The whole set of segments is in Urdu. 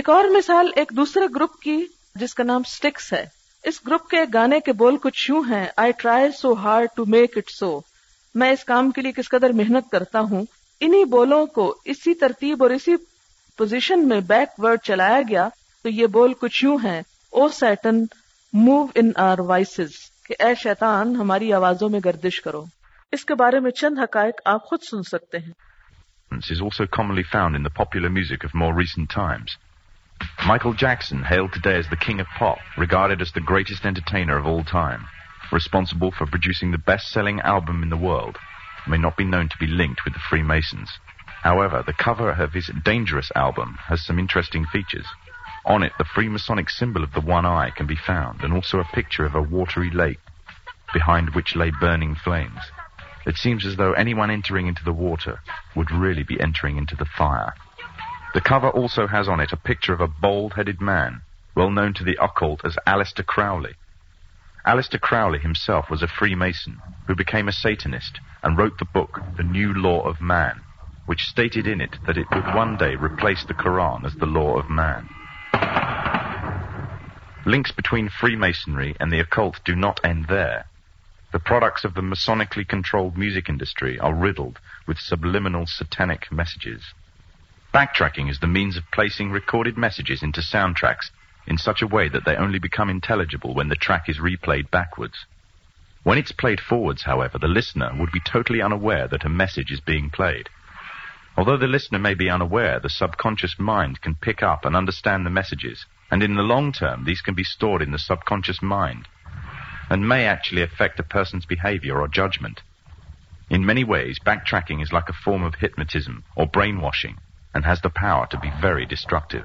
ایک اور مثال ایک دوسرے گروپ کی جس کا نام سٹکس ہے اس گروپ کے گانے کے بول کچھ یوں ہیں I try so hard to make it so میں اس کام کے لیے کس قدر محنت کرتا ہوں انہی بولوں کو اسی ترتیب اور اسی پوزیشن میں بیک ورڈ چلایا گیا تو یہ بول کچھ یوں ہیں O Satan move in our voices کہ اے شیطان ہماری آوازوں میں گردش کرو اس کے بارے میں چند حقائق آپ خود سن سکتے ہیں is also commonly found in the popular music of more recent times. Michael Jackson, hailed today as the king of pop, regarded as the greatest entertainer of all time, responsible for producing the best-selling album in the world, may not be known to be linked with the Freemasons. However, the cover of his Dangerous album has some interesting features. On it, the Freemasonic symbol of the one eye can be found, and also a picture of a watery lake, behind which lay burning flames. It seems as though anyone entering into the water would really be entering into the fire. The cover also has on it a picture of a bald-headed man, well known to the occult as Aleister Crowley. Aleister Crowley himself was a Freemason who became a Satanist and wrote the book The New Law of Man, which stated in it that it would one day replace the Quran as the law of man. Links between Freemasonry and the occult do not end there. The products of the Masonically controlled music industry are riddled with subliminal satanic messages. Backtracking is the means of placing recorded messages into soundtracks in such a way that they only become intelligible when the track is replayed backwards. When it's played forwards, however, the listener would be totally unaware that a message is being played. Although the listener may be unaware, the subconscious mind can pick up and understand the messages, and in the long term, these can be stored in the subconscious mind and may actually affect a person's behavior or judgment. In many ways, backtracking is like a form of hypnotism or brainwashing and has the power to be very destructive.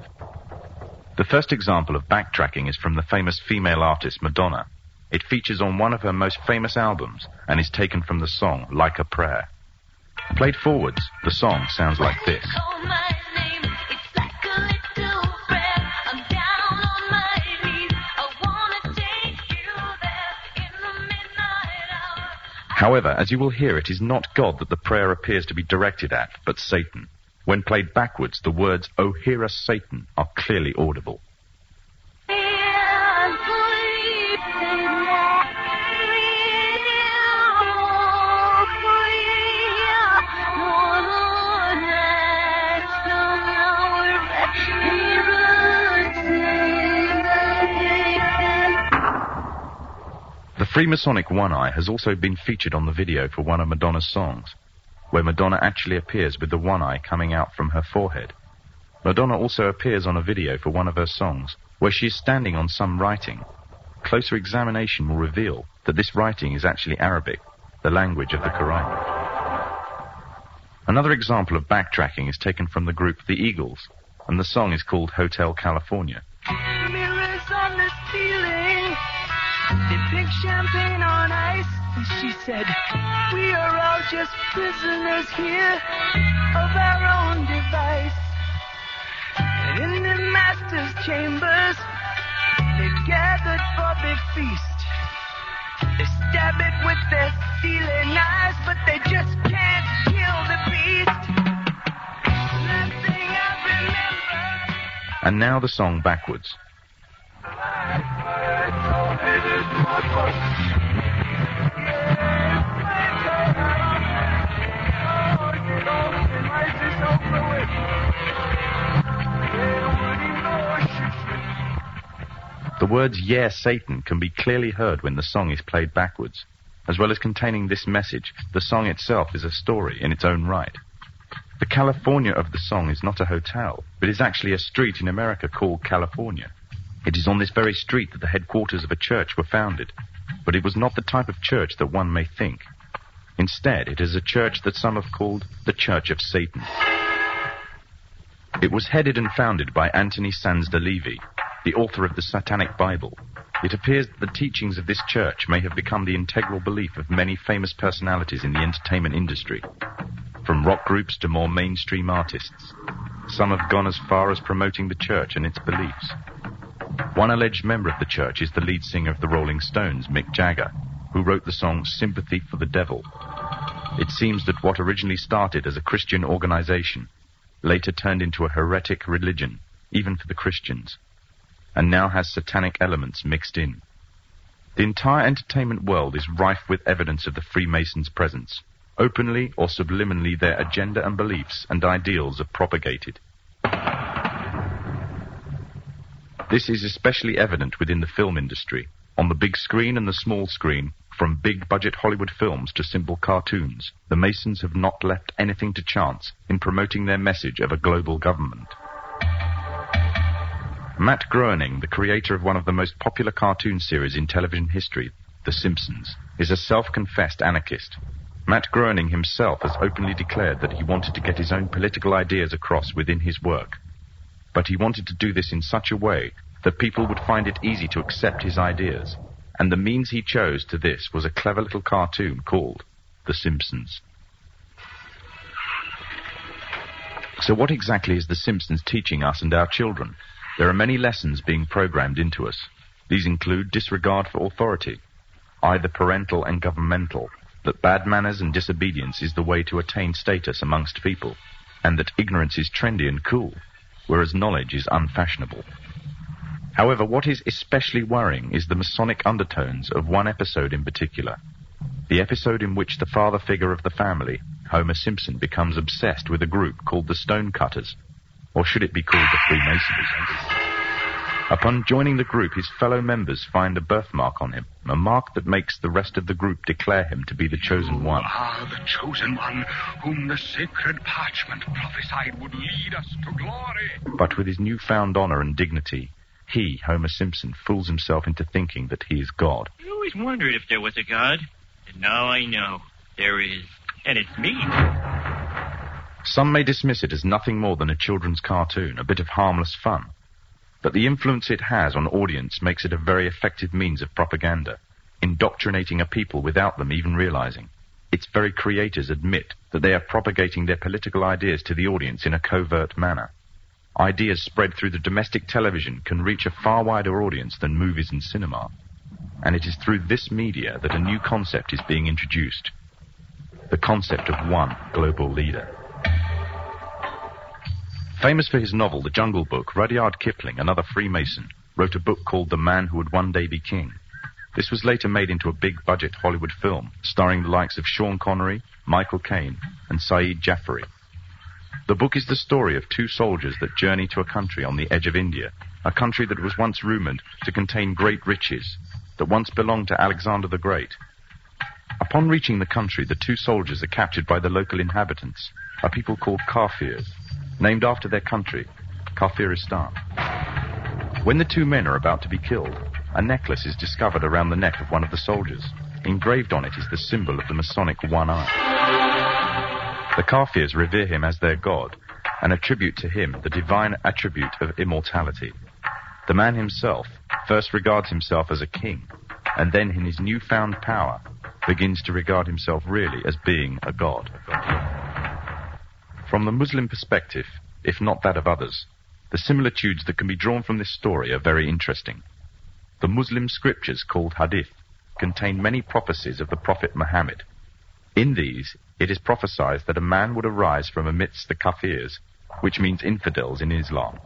The first example of backtracking is from the famous female artist Madonna. It features on one of her most famous albums and is taken from the song Like a Prayer. Played forwards, the song sounds like this. However, as you will hear, it is not God that the prayer appears to be directed at, but Satan. When flied back woods the woods of here a sicken a truly odd bow the free مس ایک one is to be featured am the video one of the ڈ ا ساگس وی میں ڈچولی affairs with the one I coming from her forehead we dons video one of the songs we she standing on some writing examinations writing is actually Arabic the language of that another example back tracking is taken from the group the Eagles and the song is كو California name the song backward The words "Yeah, Satan" can be clearly heard when the song is played backwards. As well as containing this message, the song itself is a story in its own right. The California of the song is not a hotel, but is actually a street in America called California. It is on this very street that the headquarters of a church were founded, but it was not the type of church that one may think. Instead, it is a church that some have called the Church of Satan. It was headed and founded by Anthony Sands de Levy, the author of the Satanic Bible, it appears that the teachings of this church may have become the integral belief of many famous personalities in the entertainment industry, from rock groups to more mainstream artists. Some have gone as far as promoting the church and its beliefs. One alleged member of the church is the lead singer of the Rolling Stones, Mick Jagger, who wrote the song Sympathy for the Devil. It seems that what originally started as a Christian organization later turned into a heretic religion, even for the Christians and now has satanic elements mixed in. The entire entertainment world is rife with evidence of the Freemasons' presence. Openly or subliminally, their agenda and beliefs and ideals are propagated. This is especially evident within the film industry, on the big screen and the small screen. From big-budget Hollywood films to simple cartoons, the Masons have not left anything to chance in promoting their message of a global government. Matt Groening, the creator of one of the most popular cartoon series in television history, The Simpsons, is a self-confessed anarchist. Matt Groening himself has openly declared that he wanted to get his own political ideas across within his work. But he wanted to do this in such a way that people would find it easy to accept his ideas. And the means he chose to this was a clever little cartoon called The Simpsons. So what exactly is The Simpsons teaching us and our children? There are many lessons being programmed into us. These include disregard for authority, either parental and governmental, that bad manners and disobedience is the way to attain status amongst people, and that ignorance is trendy and cool, whereas knowledge is unfashionable. However, what is especially worrying is the Masonic undertones of one episode in particular, the episode in which the father figure of the family, Homer Simpson, becomes obsessed with a group called the Stonecutters, upon joining the group his fellow members find the birthmark on mark that makes the rest of the group as new found donor in dignity seems in فلوزم safe enter thinking these god some me dismiss it as nothing more than a children's کا harmless fun but influence on its makes it a very effective means of propaganda indoctrinating people without realising the political eyes to this manner ideas through the dusty television can reach a far wideness new ways in cinemas through this media the concept is being introduced concept leader Famous for his novel, The Jungle Book, Rudyard Kipling, another Freemason, wrote a book called The Man Who Would One Day Be King. This was later made into a big-budget Hollywood film, starring the likes of Sean Connery, Michael Caine, and Syed Jaffery. The book is the story of two soldiers that journey to a country on the edge of India, a country that was once rumored to contain great riches, that once belonged to Alexander the Great. Upon reaching the country, the two soldiers are captured by the local inhabitants, a people called Kafirs, named after their country, Kafiristan. When the two men are about to be killed, a necklace is discovered around the neck of one of the soldiers. Engraved on it is the symbol of the Masonic One Eye. The Kafirs revere him as their god and attribute to him the divine attribute of immortality. The man himself first regards himself as a king, and then in his newfound power begins to regard himself really as being a god. From the Muslim perspective, if not that of others, the similitudes that can be drawn from this story are very interesting. The Muslim scriptures, called hadith, contain many prophecies of the Prophet Muhammad. In these, it is prophesied that a man would arise from amidst the kafirs, which means infidels in Islam,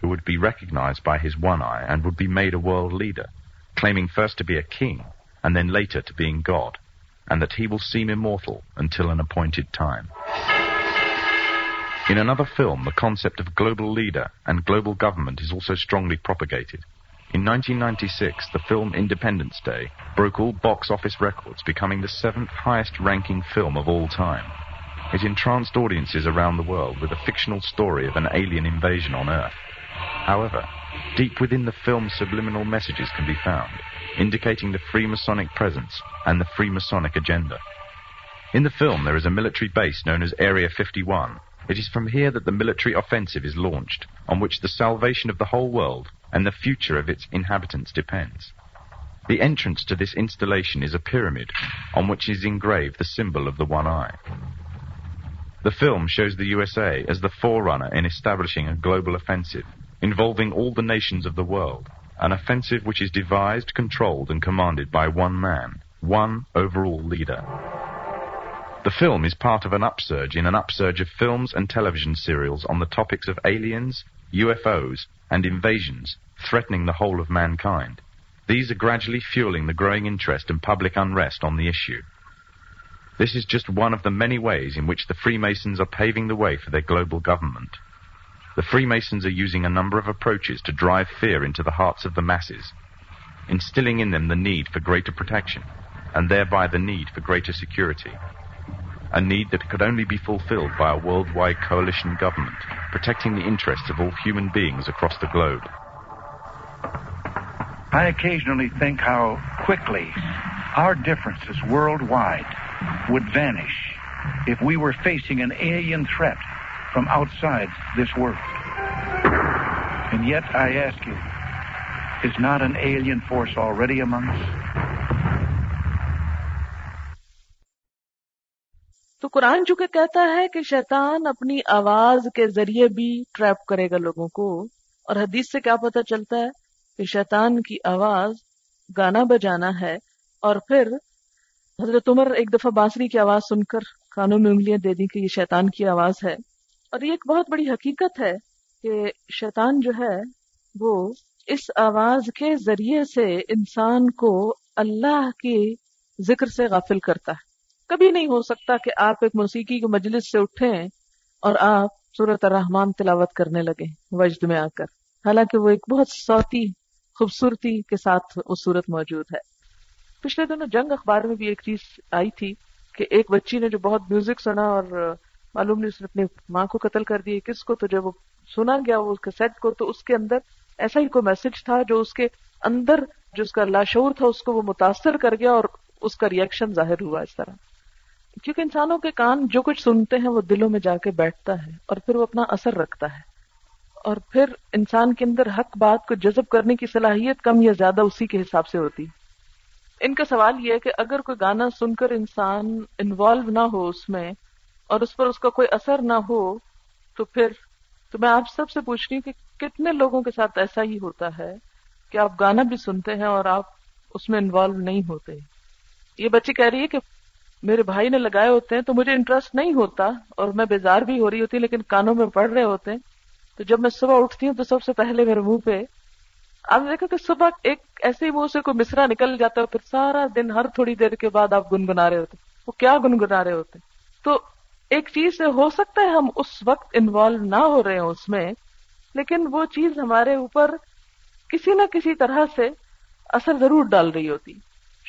who would be recognized by his one eye and would be made a world leader, claiming first to be a king and then later to being God, and that he will seem immortal until an appointed time. انبر film's plot global leader and global government strongly propagated film Independence Day کو box records the seven film و film in freemasons agenda in the فلمٹری بائیس fifty one it is from her the military offensives launched salvation of the whole world and the future inhabitants film show as eyes the four on installation a global offensive offence which is devised control by one man one role leader The film is part of an upsurge of films and television serials on the topics of aliens, UFOs, and invasions threatening the whole of mankind. These are gradually fueling the growing interest and public unrest on the issue. This is just one of the many ways in which the Freemasons are paving the way for their global government. The Freemasons are using a number of approaches to drive fear into the hearts of the masses, instilling in them the need for greater protection, and thereby the need for greater security. Be filled by wood widen governmentally think how quickly her difference world wide vanish we facing an alien threat from outside this world yet I S U is not an alien force or قرآن چونکہ کہتا ہے کہ شیطان اپنی آواز کے ذریعے بھی ٹریپ کرے گا لوگوں کو اور حدیث سے کیا پتہ چلتا ہے کہ شیطان کی آواز گانا بجانا ہے اور پھر حضرت عمر ایک دفعہ بانسری کی آواز سن کر کانوں میں انگلیاں دے دی کہ یہ شیطان کی آواز ہے اور یہ ایک بہت بڑی حقیقت ہے کہ شیطان جو ہے وہ اس آواز کے ذریعے سے انسان کو اللہ کے ذکر سے غافل کرتا ہے کبھی نہیں ہو سکتا کہ آپ ایک موسیقی کے مجلس سے اٹھے اور آپ صورت الرحمان تلاوت کرنے لگے وجد میں آ کر حالانکہ وہ ایک بہت سوتی خوبصورتی کے ساتھ صورت موجود ہے پچھلے دنوں جنگ اخبار میں بھی ایک چیز آئی تھی کہ ایک بچی نے جو بہت میوزک سنا اور معلوم نہیں اس نے اپنی ماں کو قتل کر دی کس کو تو جب وہ سنا گیا وہ سیٹ کو تو اس کے اندر ایسا ہی کوئی میسج تھا جو اس کے اندر جو اس کا لاشور تھا اس کو وہ متاثر کر گیا اور اس کا ریئیکشن ظاہر ہوا اس طرح کیونکہ انسانوں کے کان جو کچھ سنتے ہیں وہ دلوں میں جا کے بیٹھتا ہے اور پھر وہ اپنا اثر رکھتا ہے اور پھر انسان کے اندر حق بات کو جذب کرنے کی صلاحیت کم یا زیادہ اسی کے حساب سے ہوتی ان کا سوال یہ ہے کہ اگر کوئی گانا سن کر انسان انوالو نہ ہو اس میں اور اس پر اس کا کوئی اثر نہ ہو تو پھر تو میں آپ سب سے پوچھ رہی ہوں کہ کتنے لوگوں کے ساتھ ایسا ہی ہوتا ہے کہ آپ گانا بھی سنتے ہیں اور آپ اس میں انوالو نہیں ہوتے یہ بچی کہہ رہی ہے کہ میرے بھائی نے لگائے ہوتے ہیں تو مجھے انٹرسٹ نہیں ہوتا اور میں بیزار بھی ہو رہی ہوتی لیکن کانوں میں پڑھ رہے ہوتے ہیں تو جب میں صبح اٹھتی ہوں تو سب سے پہلے میرے منہ پہ آپ دیکھو کہ صبح ایک ایسے ہی منہ سے کوئی مصرا نکل جاتا ہے پھر سارا دن ہر تھوڑی دیر کے بعد آپ گنگنا رہے ہوتے وہ کیا گنگنا رہے ہوتے تو ایک چیز سے ہو سکتا ہے ہم اس وقت انوالو نہ ہو رہے ہیں اس میں لیکن وہ چیز ہمارے اوپر کسی نہ کسی طرح سے اثر ضرور ڈال رہی ہوتی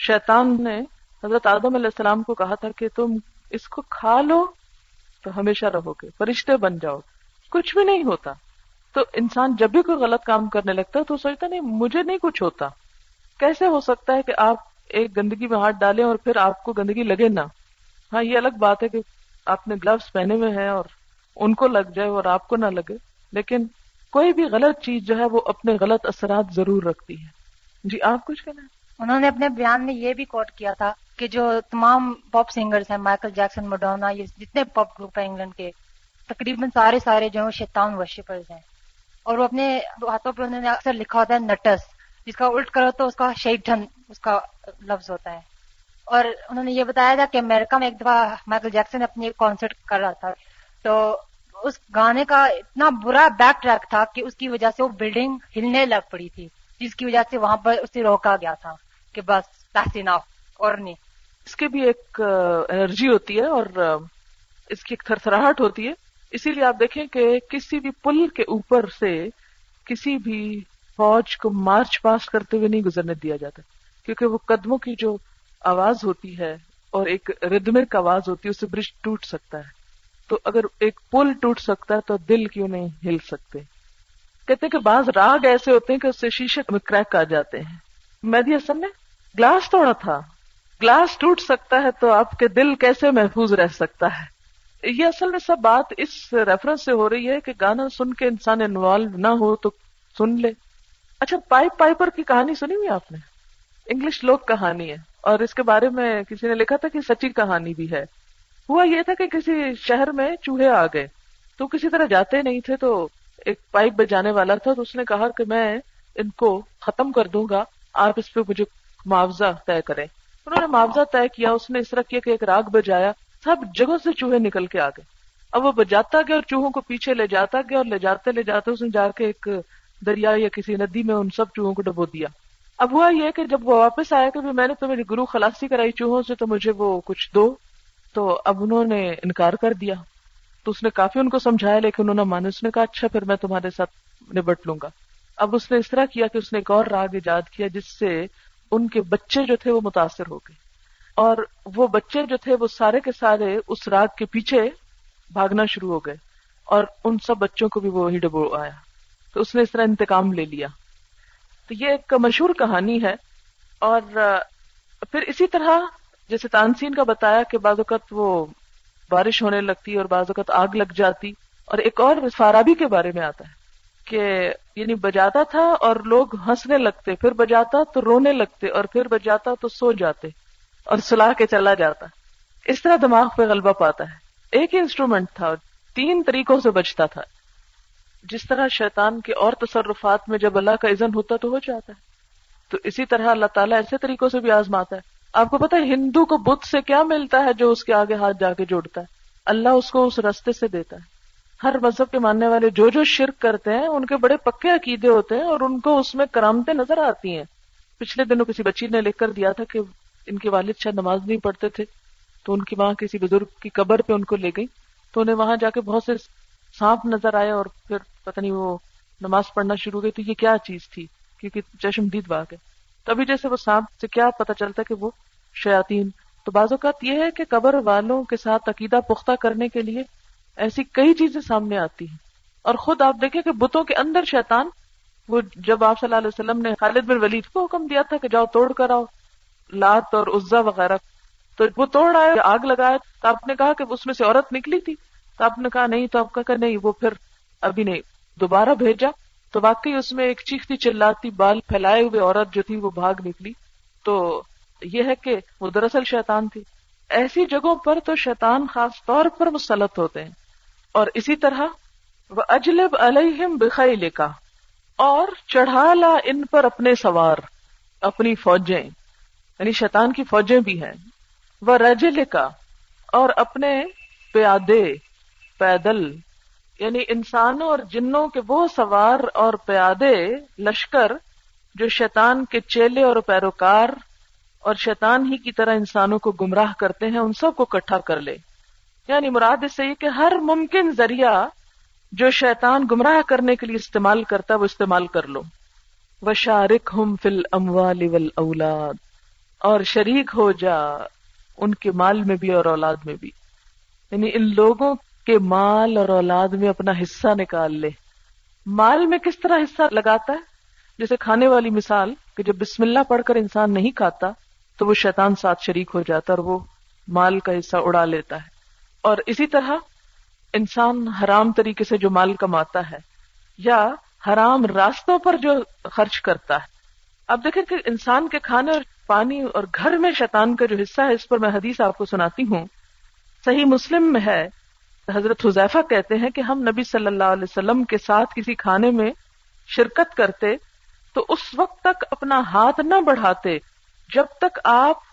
شیطان نے حضرت آدم علیہ السلام کو کہا تھا کہ تم اس کو کھا لو تو ہمیشہ رہو گے فرشتے بن جاؤ کچھ بھی نہیں ہوتا تو انسان جب بھی کوئی غلط کام کرنے لگتا ہے تو سوچتا نہیں مجھے نہیں کچھ ہوتا کیسے ہو سکتا ہے کہ آپ ایک گندگی میں ہاتھ ڈالیں اور پھر آپ کو گندگی لگے نہ ہاں یہ الگ بات ہے کہ آپ نے گلوز پہنے ہوئے ہیں اور ان کو لگ جائے اور آپ کو نہ لگے لیکن کوئی بھی غلط چیز جو ہے وہ اپنے غلط اثرات ضرور رکھتی ہے جی آپ کچھ کہنا انہوں نے اپنے بیان میں یہ بھی کوٹ کیا تھا کہ جو تمام پاپ سنگرز ہیں مائیکل جیکسن مڈونا یہ جتنے پاپ گروپ ہیں انگلینڈ کے تقریباً سارے سارے جو ہیں شیطان ورشپرز ہیں اور وہ اپنے ہاتھوں پہ انہوں نے اکثر لکھا ہوتا ہے نٹس جس کا الٹ کرو تو اس کا شیخ اس کا لفظ ہوتا ہے اور انہوں نے یہ بتایا تھا کہ امریکہ میں ایک دفعہ مائیکل جیکسن اپنی ایک کانسرٹ کر رہا تھا تو اس گانے کا اتنا برا بیک ٹریک تھا کہ اس کی وجہ سے وہ بلڈنگ ہلنے لگ پڑی تھی جس کی وجہ سے وہاں پر اسے روکا گیا تھا کہ بس پیسے نہ اور نہیں اس کے بھی ایک انرجی ہوتی ہے اور اس کی ایک تھراہٹ ہوتی ہے اسی لیے آپ دیکھیں کہ کسی بھی پل کے اوپر سے کسی بھی فوج کو مارچ پاس کرتے ہوئے نہیں گزرنے دیا جاتا کیونکہ وہ قدموں کی جو آواز ہوتی ہے اور ایک ردمک آواز ہوتی ہے اس سے برج ٹوٹ سکتا ہے تو اگر ایک پل ٹوٹ سکتا ہے تو دل کیوں نہیں ہل سکتے کہتے ہیں کہ بعض راگ ایسے ہوتے ہیں کہ اس سے شیشے میں کریک آ جاتے ہیں میں دیا سن نے گلاس توڑا تھا گلاس ٹوٹ سکتا ہے تو آپ کے دل کیسے محفوظ رہ سکتا ہے یہ اصل میں سب بات اس ریفرنس سے ہو رہی ہے کہ گانا سن کے انسان انوالو نہ ہو تو سن لے اچھا پائپ پائپر کی کہانی سنی ہوئی آپ نے انگلش لوک کہانی ہے اور اس کے بارے میں کسی نے لکھا تھا کہ سچی کہانی بھی ہے ہوا یہ تھا کہ کسی شہر میں چوہے آ گئے تو کسی طرح جاتے نہیں تھے تو ایک پائپ بجانے والا تھا تو اس نے کہا کہ میں ان کو ختم کر دوں گا آپ اس پہ مجھے معاوضہ طے کریں انہوں نے معاوضہ طے کیا اس نے اس طرح کیا کہ ایک راگ بجایا سب جگہوں سے چوہے نکل کے آ گئے اب وہ بجاتا گیا اور چوہوں کو پیچھے لے جاتا گیا اور لے لے جاتے جاتے اس نے جا کے ایک دریا یا کسی ندی میں ان سب چوہوں کو ڈبو دیا اب ہوا یہ کہ جب وہ واپس آیا کہ میں نے تو میری گرو خلاسی کرائی چوہوں سے تو مجھے وہ کچھ دو تو اب انہوں نے انکار کر دیا تو اس نے کافی ان کو سمجھایا لیکن انہوں نے مانا اس نے کہا اچھا پھر میں تمہارے ساتھ نبٹ لوں گا اب اس نے اس طرح کیا کہ اس نے ایک اور راگ ایجاد کیا جس سے ان کے بچے جو تھے وہ متاثر ہو گئے اور وہ بچے جو تھے وہ سارے کے سارے اس راگ کے پیچھے بھاگنا شروع ہو گئے اور ان سب بچوں کو بھی وہ ڈبو آیا تو اس نے اس طرح انتقام لے لیا تو یہ ایک مشہور کہانی ہے اور پھر اسی طرح جیسے تانسین کا بتایا کہ بعض اوقات وہ بارش ہونے لگتی اور بعض اوقات آگ لگ جاتی اور ایک اور فارابی کے بارے میں آتا ہے کہ یعنی بجاتا تھا اور لوگ ہنسنے لگتے پھر بجاتا تو رونے لگتے اور پھر بجاتا تو سو جاتے اور سلا کے چلا جاتا اس طرح دماغ پہ غلبہ پاتا ہے ایک ہی انسٹرومینٹ تھا تین طریقوں سے بجتا تھا جس طرح شیطان کے اور تصرفات میں جب اللہ کا اذن ہوتا تو ہو جاتا ہے تو اسی طرح اللہ تعالیٰ ایسے طریقوں سے بھی آزماتا ہے آپ کو پتا ہے ہندو کو بدھ سے کیا ملتا ہے جو اس کے آگے ہاتھ جا کے جوڑتا ہے اللہ اس کو اس رستے سے دیتا ہے ہر مذہب کے ماننے والے جو جو شرک کرتے ہیں ان کے بڑے پکے عقیدے ہوتے ہیں اور ان کو اس میں کرامتے نظر آتی ہیں پچھلے دنوں کسی بچی نے لکھ کر دیا تھا کہ ان کے والد شاید نماز نہیں پڑھتے تھے تو ان کی ماں کسی بزرگ کی قبر پہ ان کو لے گئی تو انہیں وہاں جا کے بہت سے سانپ نظر آئے اور پھر پتہ نہیں وہ نماز پڑھنا شروع گئی تو یہ کیا چیز تھی کیونکہ جشم دید باغ ہے تو ابھی جیسے وہ سانپ سے کیا پتا چلتا کہ وہ شیاتی تو بعض اوقات یہ ہے کہ قبر والوں کے ساتھ عقیدہ پختہ کرنے کے لیے ایسی کئی چیزیں سامنے آتی ہیں اور خود آپ دیکھیں کہ بتوں کے اندر شیطان وہ جب آپ صلی اللہ علیہ وسلم نے خالد بن ولید کو حکم دیا تھا کہ جاؤ توڑ کر آؤ لات اور عزا وغیرہ تو وہ توڑ آئے آگ لگایا تو آپ نے کہا کہ اس میں سے عورت نکلی تھی تو آپ نے کہا نہیں تو آپ کہ نہیں وہ پھر ابھی نہیں دوبارہ بھیجا تو واقعی اس میں ایک چیختی چلاتی بال پھیلائے ہوئے عورت جو تھی وہ بھاگ نکلی تو یہ ہے کہ وہ دراصل شیطان تھی ایسی جگہوں پر تو شیطان خاص طور پر مسلط ہوتے ہیں اور اسی طرح وہ اجلب الحم لکھا اور چڑھا لا ان پر اپنے سوار اپنی فوجیں یعنی شیطان کی فوجیں بھی ہیں وہ رج لکھا اور اپنے پیادے پیدل یعنی انسانوں اور جنوں کے وہ سوار اور پیادے لشکر جو شیطان کے چیلے اور پیروکار اور شیطان ہی کی طرح انسانوں کو گمراہ کرتے ہیں ان سب کو اکٹھا کر لے یعنی مراد اس سے یہ کہ ہر ممکن ذریعہ جو شیطان گمراہ کرنے کے لیے استعمال کرتا ہے وہ استعمال کر لو وشارک ہم فل اموال ول اولاد اور شریک ہو جا ان کے مال میں بھی اور اولاد میں بھی یعنی ان لوگوں کے مال اور اولاد میں اپنا حصہ نکال لے مال میں کس طرح حصہ لگاتا ہے جیسے کھانے والی مثال کہ جب بسم اللہ پڑھ کر انسان نہیں کھاتا تو وہ شیطان ساتھ شریک ہو جاتا اور وہ مال کا حصہ اڑا لیتا ہے اور اسی طرح انسان حرام طریقے سے جو مال کماتا ہے یا حرام راستوں پر جو خرچ کرتا ہے اب دیکھیں کہ انسان کے کھانے اور پانی اور گھر میں شیطان کا جو حصہ ہے اس پر میں حدیث آپ کو سناتی ہوں صحیح مسلم میں ہے حضرت حذیفہ کہتے ہیں کہ ہم نبی صلی اللہ علیہ وسلم کے ساتھ کسی کھانے میں شرکت کرتے تو اس وقت تک اپنا ہاتھ نہ بڑھاتے جب تک آپ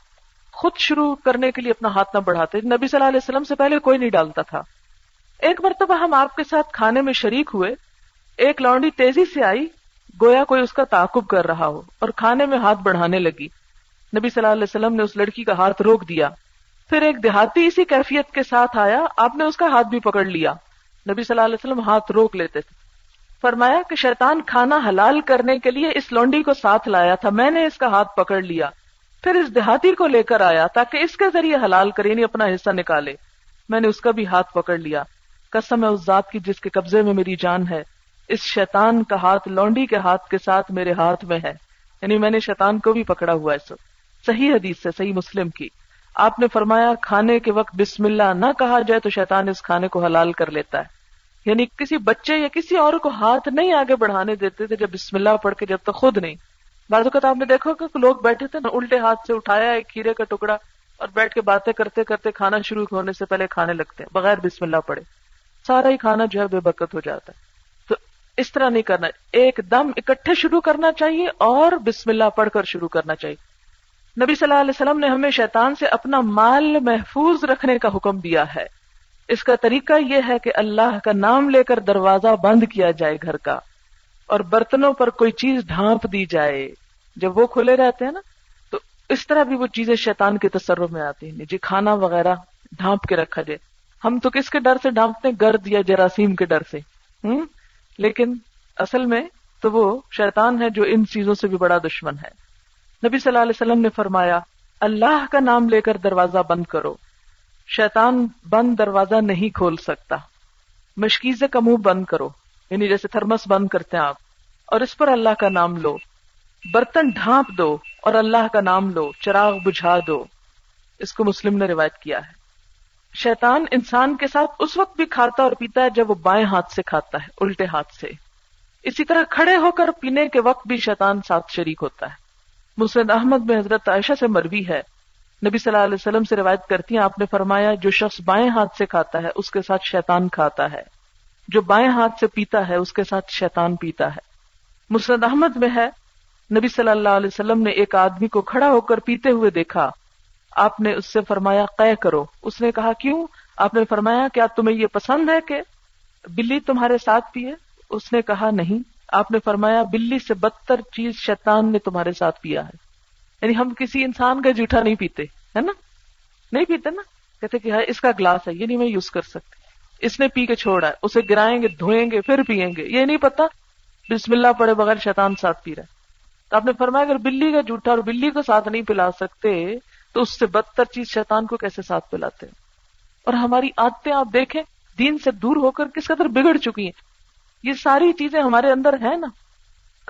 خود شروع کرنے کے لیے اپنا ہاتھ نہ بڑھاتے نبی صلی اللہ علیہ وسلم سے پہلے کوئی نہیں ڈالتا تھا ایک مرتبہ ہم آپ کے ساتھ کھانے میں شریک ہوئے ایک لانڈی تیزی سے آئی گویا کوئی اس کا تعاقب کر رہا ہو اور کھانے میں ہاتھ بڑھانے لگی نبی صلی اللہ علیہ وسلم نے اس لڑکی کا ہاتھ روک دیا پھر ایک دیہاتی اسی کیفیت کے ساتھ آیا آپ نے اس کا ہاتھ بھی پکڑ لیا نبی صلی اللہ علیہ وسلم ہاتھ روک لیتے تھے فرمایا کہ شیطان کھانا حلال کرنے کے لیے اس لونڈی کو ساتھ لایا تھا میں نے اس کا ہاتھ پکڑ لیا پھر اس دیہاتی کو لے کر آیا تاکہ اس کے ذریعے حلال کرے یعنی اپنا حصہ نکالے میں نے اس کا بھی ہاتھ پکڑ لیا کسم ہے اس ذات کی جس کے قبضے میں میری جان ہے اس شیطان کا ہاتھ لونڈی کے ہاتھ کے ساتھ میرے ہاتھ میں ہے یعنی میں نے شیطان کو بھی پکڑا ہوا ہے صحیح حدیث سے صحیح مسلم کی آپ نے فرمایا کھانے کے وقت بسم اللہ نہ کہا جائے تو شیطان اس کھانے کو حلال کر لیتا ہے یعنی کسی بچے یا کسی اور کو ہاتھ نہیں آگے بڑھانے دیتے تھے جب بسم اللہ پڑھ کے جب تک خود نہیں بعض اوقات آپ نے دیکھا کہ لوگ بیٹھے تھے نا الٹے ہاتھ سے اٹھایا ایک کھیرے کا ٹکڑا اور بیٹھ کے باتیں کرتے کرتے کھانا شروع ہونے سے پہلے کھانے لگتے ہیں بغیر بسم اللہ پڑے سارا ہی کھانا جو ہے بے برکت ہو جاتا ہے تو اس طرح نہیں کرنا ایک دم اکٹھے شروع کرنا چاہیے اور بسم اللہ پڑھ کر شروع کرنا چاہیے نبی صلی اللہ علیہ وسلم نے ہمیں شیطان سے اپنا مال محفوظ رکھنے کا حکم دیا ہے اس کا طریقہ یہ ہے کہ اللہ کا نام لے کر دروازہ بند کیا جائے گھر کا اور برتنوں پر کوئی چیز ڈھانپ دی جائے جب وہ کھلے رہتے ہیں نا تو اس طرح بھی وہ چیزیں شیطان کے تصرف میں آتی ہیں جی کھانا وغیرہ ڈھانپ کے رکھا جائے ہم تو کس کے ڈر سے ڈھانپتے ہیں گرد یا جراثیم کے ڈر سے ہوں لیکن اصل میں تو وہ شیطان ہے جو ان چیزوں سے بھی بڑا دشمن ہے نبی صلی اللہ علیہ وسلم نے فرمایا اللہ کا نام لے کر دروازہ بند کرو شیطان بند دروازہ نہیں کھول سکتا مشکیزے کا منہ بند کرو یعنی جیسے تھرمس بند کرتے ہیں آپ اور اس پر اللہ کا نام لو برتن ڈھانپ دو اور اللہ کا نام لو چراغ بجھا دو اس کو مسلم نے روایت کیا ہے شیطان انسان کے ساتھ اس وقت بھی کھاتا اور پیتا ہے جب وہ بائیں ہاتھ سے کھاتا ہے الٹے ہاتھ سے اسی طرح کھڑے ہو کر پینے کے وقت بھی شیطان ساتھ شریک ہوتا ہے مسلم احمد میں حضرت عائشہ سے مروی ہے نبی صلی اللہ علیہ وسلم سے روایت کرتی ہیں آپ نے فرمایا جو شخص بائیں ہاتھ سے کھاتا ہے اس کے ساتھ شیطان کھاتا ہے جو بائیں ہاتھ سے پیتا ہے اس کے ساتھ شیطان پیتا ہے مسند احمد میں ہے نبی صلی اللہ علیہ وسلم نے ایک آدمی کو کھڑا ہو کر پیتے ہوئے دیکھا آپ نے اس سے فرمایا قے کرو اس نے کہا کیوں آپ نے فرمایا کیا تمہیں یہ پسند ہے کہ بلی تمہارے ساتھ پیے اس نے کہا نہیں آپ نے فرمایا بلی سے بدتر چیز شیطان نے تمہارے ساتھ پیا ہے یعنی ہم کسی انسان کا جھوٹا نہیں پیتے ہے نا نہیں پیتے نا کہتے کہ ہاں، اس کا گلاس ہے یہ نہیں میں یوز کر سکتی اس نے پی کے چھوڑا ہے اسے گرائیں گے دھوئیں گے پھر پیئیں گے یہ نہیں پتا بسم اللہ پڑے بغیر شیطان ساتھ پی رہا ہے تو آپ نے فرمایا اگر بلی کا جھوٹا اور بلی کو ساتھ نہیں پلا سکتے تو اس سے بدتر چیز شیطان کو کیسے ساتھ پلاتے ہیں اور ہماری عادتیں آپ دیکھیں دین سے دور ہو کر کس قدر بگڑ چکی ہیں یہ ساری چیزیں ہمارے اندر ہیں نا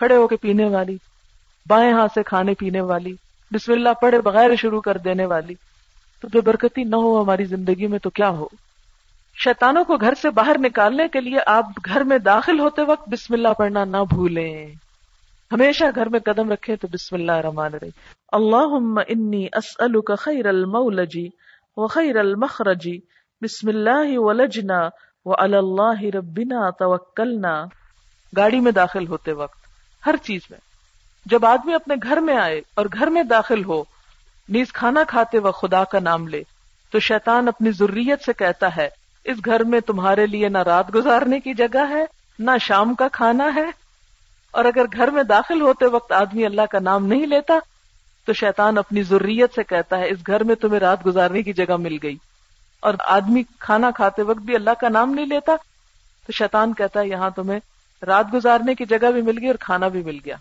کھڑے ہو کے پینے والی بائیں ہاتھ سے کھانے پینے والی بسم اللہ پڑھے بغیر شروع کر دینے والی تو بے برکتی نہ ہو ہماری زندگی میں تو کیا ہو شیطانوں کو گھر سے باہر نکالنے کے لیے آپ گھر میں داخل ہوتے وقت بسم اللہ پڑھنا نہ بھولیں ہمیشہ گھر میں قدم رکھے تو بسم اللہ انی اللہ خیر المولجی المخرجی بسم اللہ ولجنا اللہ ربنا تو گاڑی میں داخل ہوتے وقت ہر چیز میں جب آدمی اپنے گھر میں آئے اور گھر میں داخل ہو نیز کھانا کھاتے وقت خدا کا نام لے تو شیطان اپنی ضروریت سے کہتا ہے اس گھر میں تمہارے لیے نہ رات گزارنے کی جگہ ہے نہ شام کا کھانا ہے اور اگر گھر میں داخل ہوتے وقت آدمی اللہ کا نام نہیں لیتا تو شیطان اپنی ضروریت سے کہتا ہے اس گھر میں تمہیں رات گزارنے کی جگہ مل گئی اور آدمی کھانا کھاتے وقت بھی اللہ کا نام نہیں لیتا تو شیطان کہتا ہے یہاں تمہیں رات گزارنے کی جگہ بھی مل گئی اور کھانا بھی مل گیا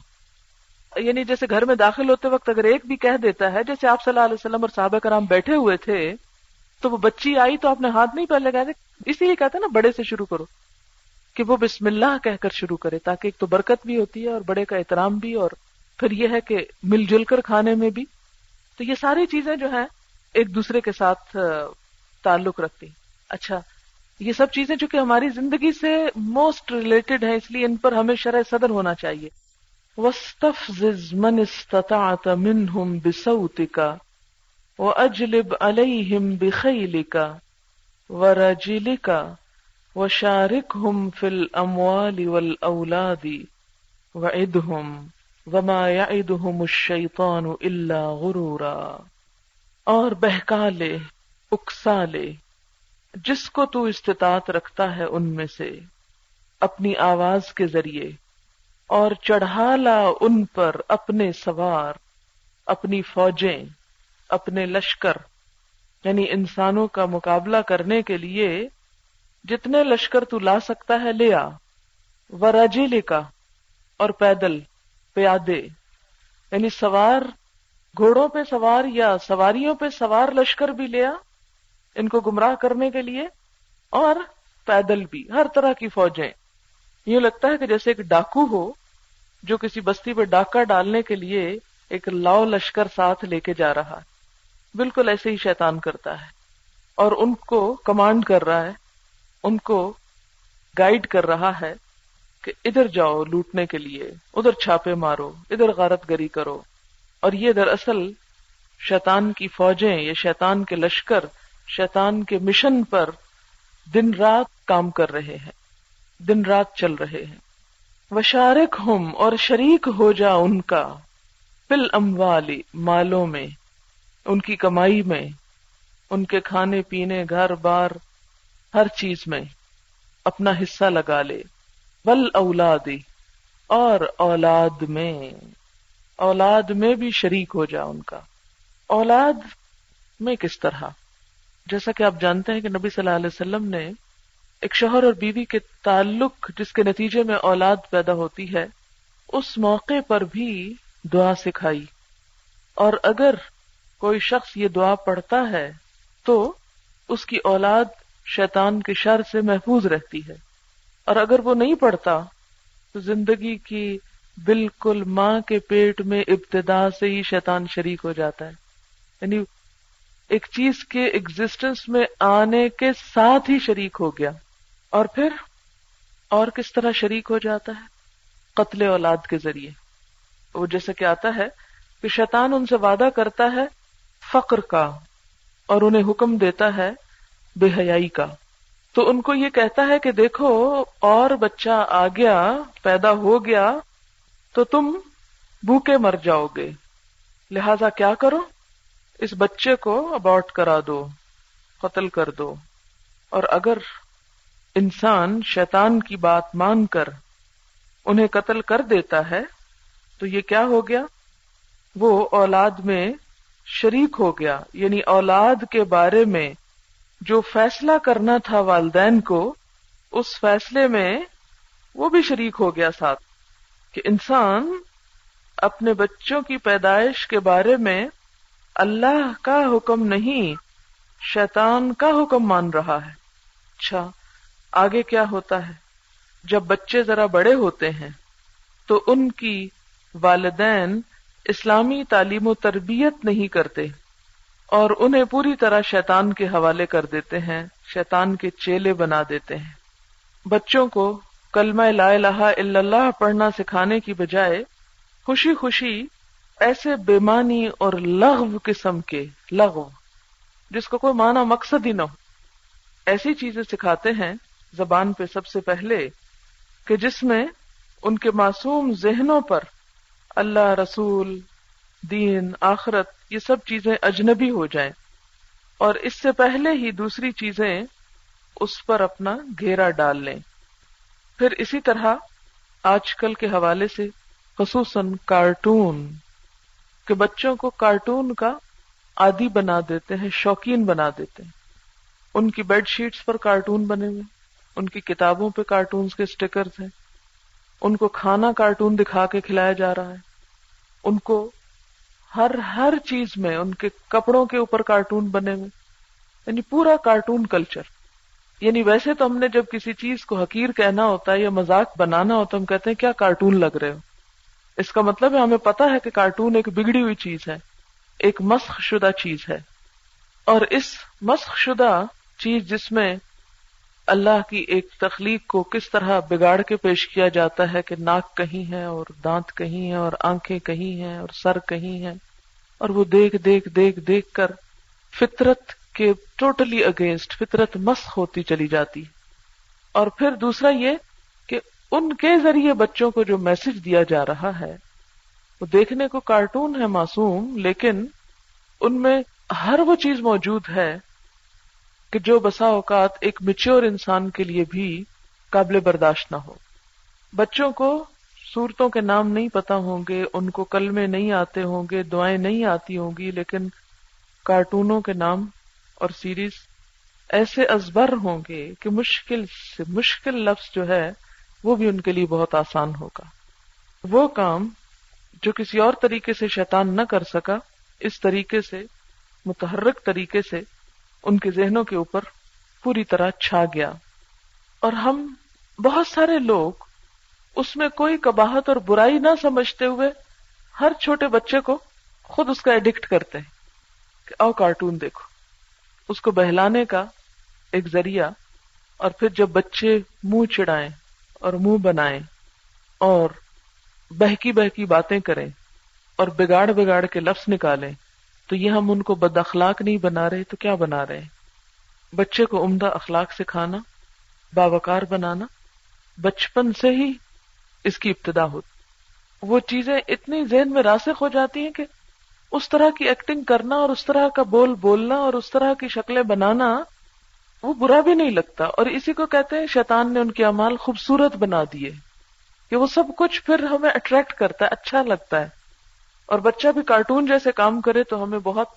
یعنی جیسے گھر میں داخل ہوتے وقت اگر ایک بھی کہہ دیتا ہے جیسے آپ صلی اللہ علیہ وسلم اور صحابہ کرام بیٹھے ہوئے تھے تو وہ بچی آئی تو آپ نے ہاتھ نہیں پہلے گئے اسی لیے کہتے نا بڑے سے شروع کرو کہ وہ بسم اللہ کہہ کر شروع کرے تاکہ ایک تو برکت بھی ہوتی ہے اور بڑے کا احترام بھی اور پھر یہ ہے کہ مل جل کر کھانے میں بھی تو یہ ساری چیزیں جو ہیں ایک دوسرے کے ساتھ تعلق رکھتی اچھا یہ سب چیزیں جو کہ ہماری زندگی سے موسٹ ریلیٹڈ ہیں اس لیے ان پر ہمیں شرح صدر ہونا چاہیے وَاسْتَفْزِزْ منستمن اسْتَطَعْتَ مِنْهُمْ بِسَوْتِكَ وَأَجْلِبْ عَلَيْهِمْ بِخَيْلِكَ وَرَجِلِكَ و في ہم فل وعدهم وما اولادی و إلا غرورا اور بہکالے اکسالے جس کو تو استطاعت رکھتا ہے ان میں سے اپنی آواز کے ذریعے اور چڑھا لا ان پر اپنے سوار اپنی فوجیں اپنے لشکر یعنی انسانوں کا مقابلہ کرنے کے لیے جتنے لشکر تو لا سکتا ہے لیا آ وراجی لے کا اور پیدل پیادے یعنی سوار گھوڑوں پہ سوار یا سواریوں پہ سوار لشکر بھی لیا ان کو گمراہ کرنے کے لیے اور پیدل بھی ہر طرح کی فوجیں یوں لگتا ہے کہ جیسے ایک ڈاکو ہو جو کسی بستی پہ ڈاکہ ڈالنے کے لیے ایک لاؤ لشکر ساتھ لے کے جا رہا ہے بالکل ایسے ہی شیطان کرتا ہے اور ان کو کمانڈ کر رہا ہے ان کو گائیڈ کر رہا ہے کہ ادھر جاؤ لوٹنے کے لیے ادھر چھاپے مارو ادھر غارت گری کرو اور یہ دراصل شیطان کی فوجیں یا شیطان کے لشکر شیطان کے مشن پر دن رات کام کر رہے ہیں دن رات چل رہے ہیں وشارک ہم اور شریک ہو جا ان کا پل اموالی مالوں میں ان کی کمائی میں ان کے کھانے پینے گھر بار ہر چیز میں اپنا حصہ لگا لے بل اولادی اور اولاد میں اولاد میں بھی شریک ہو جا ان کا اولاد میں کس طرح جیسا کہ آپ جانتے ہیں کہ نبی صلی اللہ علیہ وسلم نے ایک شوہر اور بیوی کے تعلق جس کے نتیجے میں اولاد پیدا ہوتی ہے اس موقع پر بھی دعا سکھائی اور اگر کوئی شخص یہ دعا پڑھتا ہے تو اس کی اولاد شیطان کے شر سے محفوظ رہتی ہے اور اگر وہ نہیں پڑھتا تو زندگی کی بالکل ماں کے پیٹ میں ابتدا سے ہی شیطان شریک ہو جاتا ہے یعنی ایک چیز کے ایگزٹنس میں آنے کے ساتھ ہی شریک ہو گیا اور پھر اور کس طرح شریک ہو جاتا ہے قتل اولاد کے ذریعے وہ جیسے کہ آتا ہے کہ شیطان ان سے وعدہ کرتا ہے فقر کا اور انہیں حکم دیتا ہے بے حیائی کا تو ان کو یہ کہتا ہے کہ دیکھو اور بچہ آ گیا پیدا ہو گیا تو تم بھوکے مر جاؤ گے لہذا کیا کرو اس بچے کو اباٹ کرا دو قتل کر دو اور اگر انسان شیطان کی بات مان کر انہیں قتل کر دیتا ہے تو یہ کیا ہو گیا وہ اولاد میں شریک ہو گیا یعنی اولاد کے بارے میں جو فیصلہ کرنا تھا والدین کو اس فیصلے میں وہ بھی شریک ہو گیا ساتھ کہ انسان اپنے بچوں کی پیدائش کے بارے میں اللہ کا حکم نہیں شیطان کا حکم مان رہا ہے اچھا آگے کیا ہوتا ہے جب بچے ذرا بڑے ہوتے ہیں تو ان کی والدین اسلامی تعلیم و تربیت نہیں کرتے اور انہیں پوری طرح شیطان کے حوالے کر دیتے ہیں شیطان کے چیلے بنا دیتے ہیں بچوں کو کلمہ لا الہ الا اللہ پڑھنا سکھانے کی بجائے خوشی خوشی ایسے بےمانی اور لغو قسم کے لغو جس کو کوئی معنی مقصد ہی نہ ہو ایسی چیزیں سکھاتے ہیں زبان پہ سب سے پہلے کہ جس میں ان کے معصوم ذہنوں پر اللہ رسول دین آخرت یہ سب چیزیں اجنبی ہو جائیں اور اس سے پہلے ہی دوسری چیزیں اس پر اپنا گھیرا ڈال لیں پھر اسی طرح آج کل کے حوالے سے خصوصاً کارٹون کہ بچوں کو کارٹون کا عادی بنا دیتے ہیں شوقین بنا دیتے ہیں ان کی بیڈ شیٹس پر کارٹون بنے ہوئے ان کی کتابوں پہ کارٹونز کے اسٹیکرز ہیں ان کو کھانا کارٹون دکھا کے کھلایا جا رہا ہے ان کو ہر ہر چیز میں ان کے کپڑوں کے اوپر کارٹون بنے ہوئے یعنی پورا کارٹون کلچر یعنی ویسے تو ہم نے جب کسی چیز کو حقیر کہنا ہوتا ہے یا مزاق بنانا ہو تو ہم کہتے ہیں کیا کارٹون لگ رہے ہو اس کا مطلب ہے ہمیں پتا ہے کہ کارٹون ایک بگڑی ہوئی چیز ہے ایک مسخ شدہ چیز ہے اور اس مسخ شدہ چیز جس میں اللہ کی ایک تخلیق کو کس طرح بگاڑ کے پیش کیا جاتا ہے کہ ناک کہیں ہے اور دانت کہیں ہے اور آنکھیں کہیں ہیں اور سر کہیں اور وہ دیکھ دیکھ دیکھ دیکھ کر فطرت کے ٹوٹلی اگینسٹ فطرت مس ہوتی چلی جاتی اور پھر دوسرا یہ کہ ان کے ذریعے بچوں کو جو میسج دیا جا رہا ہے وہ دیکھنے کو کارٹون ہے معصوم لیکن ان میں ہر وہ چیز موجود ہے کہ جو بسا اوقات ایک میچور انسان کے لیے بھی قابل برداشت نہ ہو بچوں کو صورتوں کے نام نہیں پتا ہوں گے ان کو کلمے نہیں آتے ہوں گے دعائیں نہیں آتی ہوں گی لیکن کارٹونوں کے نام اور سیریز ایسے ازبر ہوں گے کہ مشکل سے مشکل لفظ جو ہے وہ بھی ان کے لیے بہت آسان ہوگا وہ کام جو کسی اور طریقے سے شیطان نہ کر سکا اس طریقے سے متحرک طریقے سے ان کے ذہنوں کے اوپر پوری طرح چھا گیا اور ہم بہت سارے لوگ اس میں کوئی کباہت اور برائی نہ سمجھتے ہوئے ہر چھوٹے بچے کو خود اس کا ایڈکٹ کرتے ہیں کہ او کارٹون دیکھو اس کو بہلانے کا ایک ذریعہ اور پھر جب بچے منہ چڑھائیں اور منہ بنائیں اور بہکی بہکی باتیں کریں اور بگاڑ بگاڑ کے لفظ نکالیں تو یہ ہم ان کو بد اخلاق نہیں بنا رہے تو کیا بنا رہے ہیں بچے کو عمدہ اخلاق سکھانا باوکار بنانا بچپن سے ہی اس کی ابتدا ہوتی وہ چیزیں اتنی ذہن میں راسخ ہو جاتی ہیں کہ اس طرح کی ایکٹنگ کرنا اور اس طرح کا بول بولنا اور اس طرح کی شکلیں بنانا وہ برا بھی نہیں لگتا اور اسی کو کہتے ہیں شیطان نے ان کے امال خوبصورت بنا دیے کہ وہ سب کچھ پھر ہمیں اٹریکٹ کرتا ہے اچھا لگتا ہے اور بچہ بھی کارٹون جیسے کام کرے تو ہمیں بہت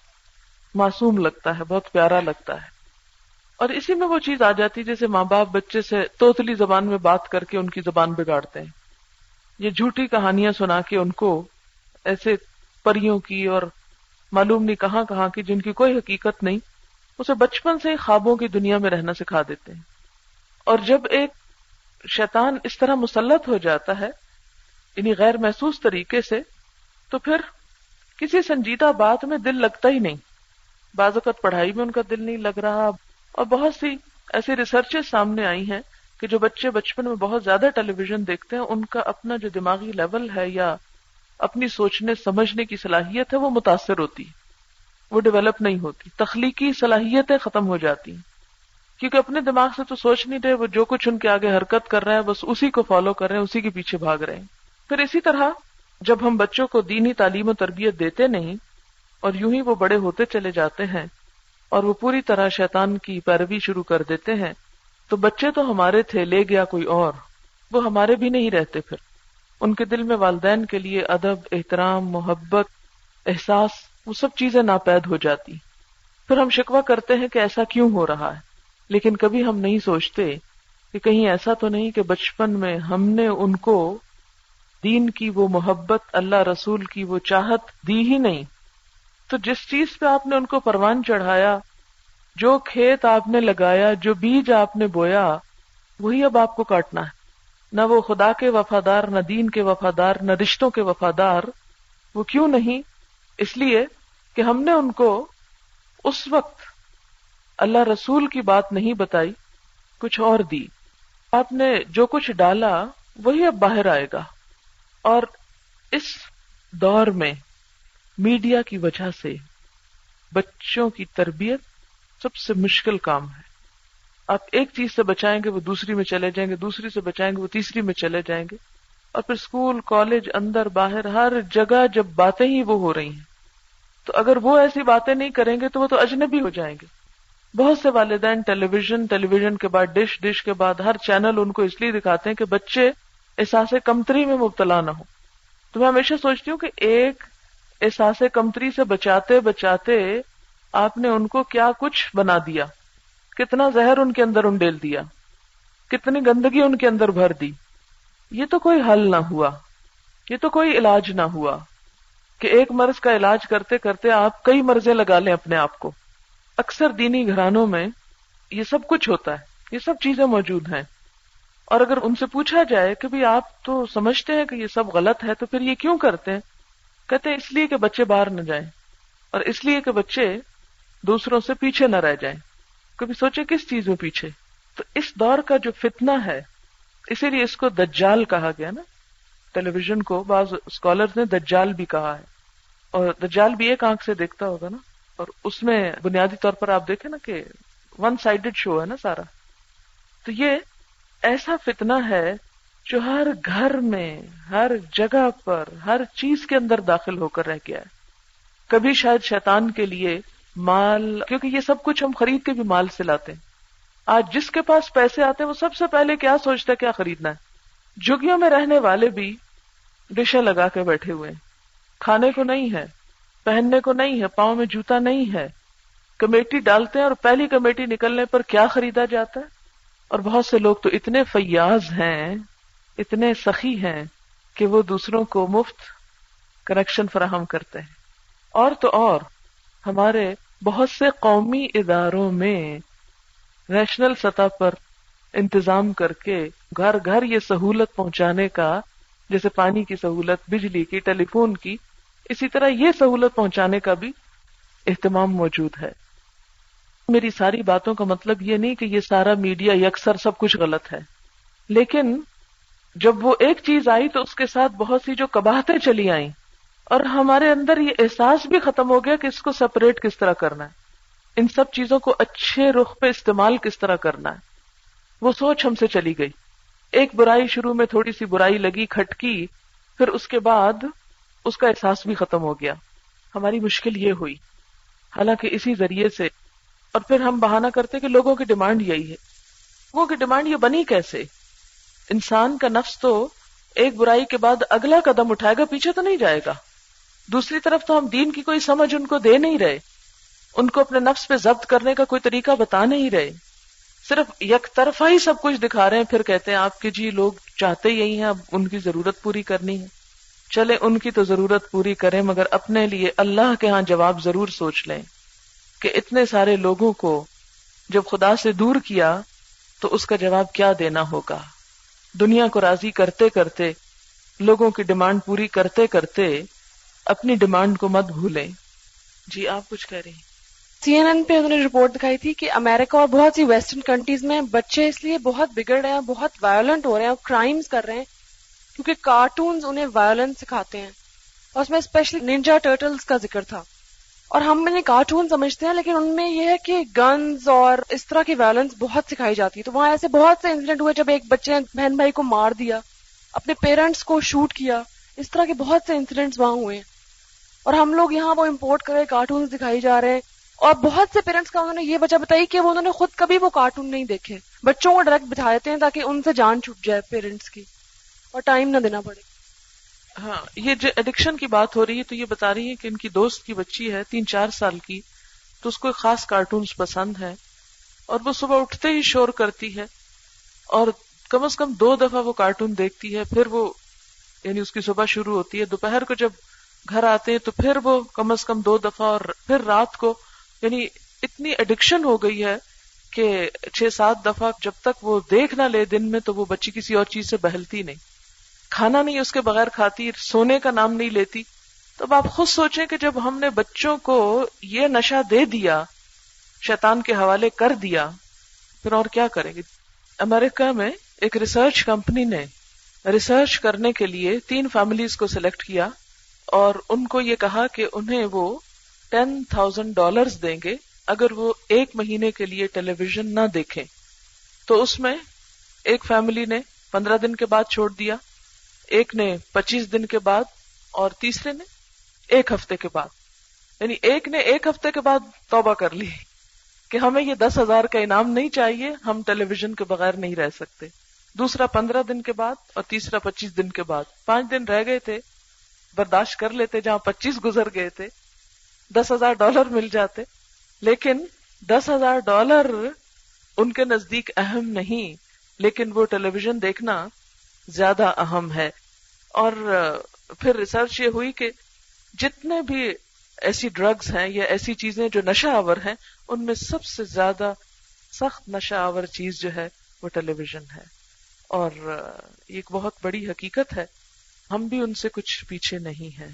معصوم لگتا ہے بہت پیارا لگتا ہے اور اسی میں وہ چیز آ جاتی ہے جیسے ماں باپ بچے سے توتلی زبان میں بات کر کے ان کی زبان بگاڑتے ہیں یہ جھوٹی کہانیاں سنا کے ان کو ایسے پریوں کی اور معلوم نہیں کہاں کہاں کی جن کی کوئی حقیقت نہیں اسے بچپن سے خوابوں کی دنیا میں رہنا سکھا دیتے ہیں اور جب ایک شیطان اس طرح مسلط ہو جاتا ہے یعنی غیر محسوس طریقے سے تو پھر کسی سنجیدہ بات میں دل لگتا ہی نہیں بعض اوقات پڑھائی میں ان کا دل نہیں لگ رہا اور بہت سی ایسی ریسرچز سامنے آئی ہیں کہ جو بچے بچپن میں بہت زیادہ ٹیلی ویژن دیکھتے ہیں ان کا اپنا جو دماغی لیول ہے یا اپنی سوچنے سمجھنے کی صلاحیت ہے وہ متاثر ہوتی وہ ڈیولپ نہیں ہوتی تخلیقی صلاحیتیں ختم ہو جاتی کیونکہ اپنے دماغ سے تو سوچ نہیں رہے وہ جو کچھ ان کے آگے حرکت کر رہے ہیں بس اسی کو فالو کر رہے ہیں اسی کے پیچھے بھاگ رہے ہیں پھر اسی طرح جب ہم بچوں کو دینی تعلیم و تربیت دیتے نہیں اور یوں ہی وہ بڑے ہوتے چلے جاتے ہیں اور وہ پوری طرح شیطان کی پیروی شروع کر دیتے ہیں تو بچے تو ہمارے تھے لے گیا کوئی اور وہ ہمارے بھی نہیں رہتے پھر ان کے دل میں والدین کے لیے ادب احترام محبت احساس وہ سب چیزیں ناپید ہو جاتی پھر ہم شکوا کرتے ہیں کہ ایسا کیوں ہو رہا ہے لیکن کبھی ہم نہیں سوچتے کہ کہیں ایسا تو نہیں کہ بچپن میں ہم نے ان کو دین کی وہ محبت اللہ رسول کی وہ چاہت دی ہی نہیں تو جس چیز پہ آپ نے ان کو پروان چڑھایا جو کھیت آپ نے لگایا جو بیج آپ نے بویا وہی اب آپ کو کاٹنا ہے نہ وہ خدا کے وفادار نہ دین کے وفادار نہ رشتوں کے وفادار وہ کیوں نہیں اس لیے کہ ہم نے ان کو اس وقت اللہ رسول کی بات نہیں بتائی کچھ اور دی آپ نے جو کچھ ڈالا وہی اب باہر آئے گا اور اس دور میں میڈیا کی وجہ سے بچوں کی تربیت سب سے مشکل کام ہے آپ ایک چیز سے بچائیں گے وہ دوسری میں چلے جائیں گے دوسری سے بچائیں گے وہ تیسری میں چلے جائیں گے اور پھر اسکول کالج اندر باہر ہر جگہ جب باتیں ہی وہ ہو رہی ہیں تو اگر وہ ایسی باتیں نہیں کریں گے تو وہ تو اجنبی ہو جائیں گے بہت سے والدین ٹیلی ویژن ٹیلی ویژن کے بعد ڈش ڈش کے بعد ہر چینل ان کو اس لیے دکھاتے ہیں کہ بچے احساس کمتری میں مبتلا نہ ہوں تو میں ہمیشہ سوچتی ہوں کہ ایک احساس کمتری سے بچاتے بچاتے آپ نے ان کو کیا کچھ بنا دیا کتنا زہر ان کے اندر انڈیل دیا کتنی گندگی ان کے اندر بھر دی یہ تو کوئی حل نہ ہوا یہ تو کوئی علاج نہ ہوا کہ ایک مرض کا علاج کرتے کرتے آپ کئی مرضیں لگا لیں اپنے آپ کو اکثر دینی گھرانوں میں یہ سب کچھ ہوتا ہے یہ سب چیزیں موجود ہیں اور اگر ان سے پوچھا جائے کہ آپ تو سمجھتے ہیں کہ یہ سب غلط ہے تو پھر یہ کیوں کرتے ہیں کہتے ہیں اس لیے کہ بچے باہر نہ جائیں اور اس لیے کہ بچے دوسروں سے پیچھے نہ رہ جائیں کبھی سوچے کس چیز میں پیچھے تو اس دور کا جو فتنہ ہے اسی لیے اس کو دجال کہا گیا نا ٹیلی ویژن کو بعض اسکالر نے دجال بھی کہا ہے اور دجال بھی ایک آنکھ سے دیکھتا ہوگا نا اور اس میں بنیادی طور پر آپ دیکھیں نا کہ ون سائڈیڈ شو ہے نا سارا تو یہ ایسا فتنا ہے جو ہر گھر میں ہر جگہ پر ہر چیز کے اندر داخل ہو کر رہ گیا ہے کبھی شاید شیطان کے لیے مال کیونکہ یہ سب کچھ ہم خرید کے بھی مال سے لاتے ہیں آج جس کے پاس پیسے آتے ہیں وہ سب سے پہلے کیا سوچتا ہے کیا خریدنا ہے جگیوں میں رہنے والے بھی ڈشا لگا کے بیٹھے ہوئے ہیں کھانے کو نہیں ہے پہننے کو نہیں ہے پاؤں میں جوتا نہیں ہے کمیٹی ڈالتے ہیں اور پہلی کمیٹی نکلنے پر کیا خریدا جاتا ہے اور بہت سے لوگ تو اتنے فیاض ہیں اتنے سخی ہیں کہ وہ دوسروں کو مفت کنیکشن فراہم کرتے ہیں اور تو اور ہمارے بہت سے قومی اداروں میں نیشنل سطح پر انتظام کر کے گھر گھر یہ سہولت پہنچانے کا جیسے پانی کی سہولت بجلی کی ٹیلی فون کی اسی طرح یہ سہولت پہنچانے کا بھی اہتمام موجود ہے میری ساری باتوں کا مطلب یہ نہیں کہ یہ سارا میڈیا یکسر اکثر سب کچھ غلط ہے لیکن جب وہ ایک چیز آئی تو اس کے ساتھ بہت سی جو کباہتیں چلی آئیں اور ہمارے اندر یہ احساس بھی ختم ہو گیا کہ اس کو سپریٹ کس طرح کرنا ہے ان سب چیزوں کو اچھے رخ پہ استعمال کس طرح کرنا ہے وہ سوچ ہم سے چلی گئی ایک برائی شروع میں تھوڑی سی برائی لگی کھٹکی پھر اس کے بعد اس کا احساس بھی ختم ہو گیا ہماری مشکل یہ ہوئی حالانکہ اسی ذریعے سے اور پھر ہم بہانہ کرتے کہ لوگوں کی ڈیمانڈ یہی ہے لوگوں کی ڈیمانڈ یہ بنی کیسے انسان کا نفس تو ایک برائی کے بعد اگلا قدم اٹھائے گا پیچھے تو نہیں جائے گا دوسری طرف تو ہم دین کی کوئی سمجھ ان کو دے نہیں رہے ان کو اپنے نفس پہ ضبط کرنے کا کوئی طریقہ بتا نہیں رہے صرف یک طرفہ ہی سب کچھ دکھا رہے ہیں پھر کہتے ہیں آپ کے جی لوگ چاہتے یہی ہیں اب ان کی ضرورت پوری کرنی ہے چلے ان کی تو ضرورت پوری کریں مگر اپنے لیے اللہ کے ہاں جواب ضرور سوچ لیں کہ اتنے سارے لوگوں کو جب خدا سے دور کیا تو اس کا جواب کیا دینا ہوگا دنیا کو راضی کرتے کرتے لوگوں کی ڈیمانڈ پوری کرتے کرتے اپنی ڈیمانڈ کو مت بھولیں جی آپ کچھ کہہ رہی ہیں سی این این پہ انہوں نے رپورٹ دکھائی تھی کہ امریکہ اور بہت سی ویسٹرن کنٹریز میں بچے اس لیے بہت بگڑ رہے ہیں بہت وائلنٹ ہو رہے ہیں اور کرائمس کر رہے ہیں کیونکہ کارٹونز انہیں وائلنس سکھاتے ہیں اور اس میں اسپیشلی ننجا ٹرٹلز کا ذکر تھا اور ہم انہیں کارٹون سمجھتے ہیں لیکن ان میں یہ ہے کہ گنز اور اس طرح کی وائلنس بہت سکھائی جاتی ہے تو وہاں ایسے بہت سے انسیڈنٹ ہوئے جب ایک بچے نے بہن بھائی کو مار دیا اپنے پیرنٹس کو شوٹ کیا اس طرح کے بہت سے انسیڈنٹس وہاں ہوئے اور ہم لوگ یہاں وہ امپورٹ کر رہے کارٹونس دکھائی جا رہے ہیں اور بہت سے پیرنٹس کا انہوں نے یہ وجہ بتائی کہ وہ انہوں نے خود کبھی وہ کارٹون نہیں دیکھے بچوں کو ڈائریکٹ بٹھاتے دیتے ہیں تاکہ ان سے جان چوٹ جائے پیرنٹس کی اور ٹائم نہ دینا پڑے ہاں یہ جو ایڈکشن کی بات ہو رہی ہے تو یہ بتا رہی ہے کہ ان کی دوست کی بچی ہے تین چار سال کی تو اس کو ایک خاص کارٹونز پسند ہے اور وہ صبح اٹھتے ہی شور کرتی ہے اور کم از کم دو دفعہ وہ کارٹون دیکھتی ہے پھر وہ یعنی اس کی صبح شروع ہوتی ہے دوپہر کو جب گھر آتے ہیں تو پھر وہ کم از کم دو دفعہ اور پھر رات کو یعنی اتنی ایڈکشن ہو گئی ہے کہ چھ سات دفعہ جب تک وہ دیکھ نہ لے دن میں تو وہ بچی کسی اور چیز سے بہلتی نہیں کھانا نہیں اس کے بغیر کھاتی سونے کا نام نہیں لیتی تو اب آپ خود سوچیں کہ جب ہم نے بچوں کو یہ نشہ دے دیا شیطان کے حوالے کر دیا پھر اور کیا کریں گے امریکہ میں ایک ریسرچ کمپنی نے ریسرچ کرنے کے لیے تین فیملیز کو سلیکٹ کیا اور ان کو یہ کہا کہ انہیں وہ ٹین تھاؤزینڈ ڈالر دیں گے اگر وہ ایک مہینے کے لیے ٹیلی ویژن نہ دیکھیں تو اس میں ایک فیملی نے پندرہ دن کے بعد چھوڑ دیا ایک نے پچیس دن کے بعد اور تیسرے نے ایک ہفتے کے بعد یعنی ایک نے ایک ہفتے کے بعد توبہ کر لی کہ ہمیں یہ دس ہزار کا انعام نہیں چاہیے ہم ٹیلی ویژن کے بغیر نہیں رہ سکتے دوسرا پندرہ دن کے بعد اور تیسرا پچیس دن کے بعد پانچ دن رہ گئے تھے برداشت کر لیتے جہاں پچیس گزر گئے تھے دس ہزار ڈالر مل جاتے لیکن دس ہزار ڈالر ان کے نزدیک اہم نہیں لیکن وہ ٹیلی ویژن دیکھنا زیادہ اہم ہے اور پھر ریسرچ یہ ہوئی کہ جتنے بھی ایسی ڈرگز ہیں یا ایسی چیزیں جو نشہ آور ہیں ان میں سب سے زیادہ سخت نشہ آور چیز جو ہے وہ ٹیلی ویژن ہے اور ایک بہت بڑی حقیقت ہے ہم بھی ان سے کچھ پیچھے نہیں ہیں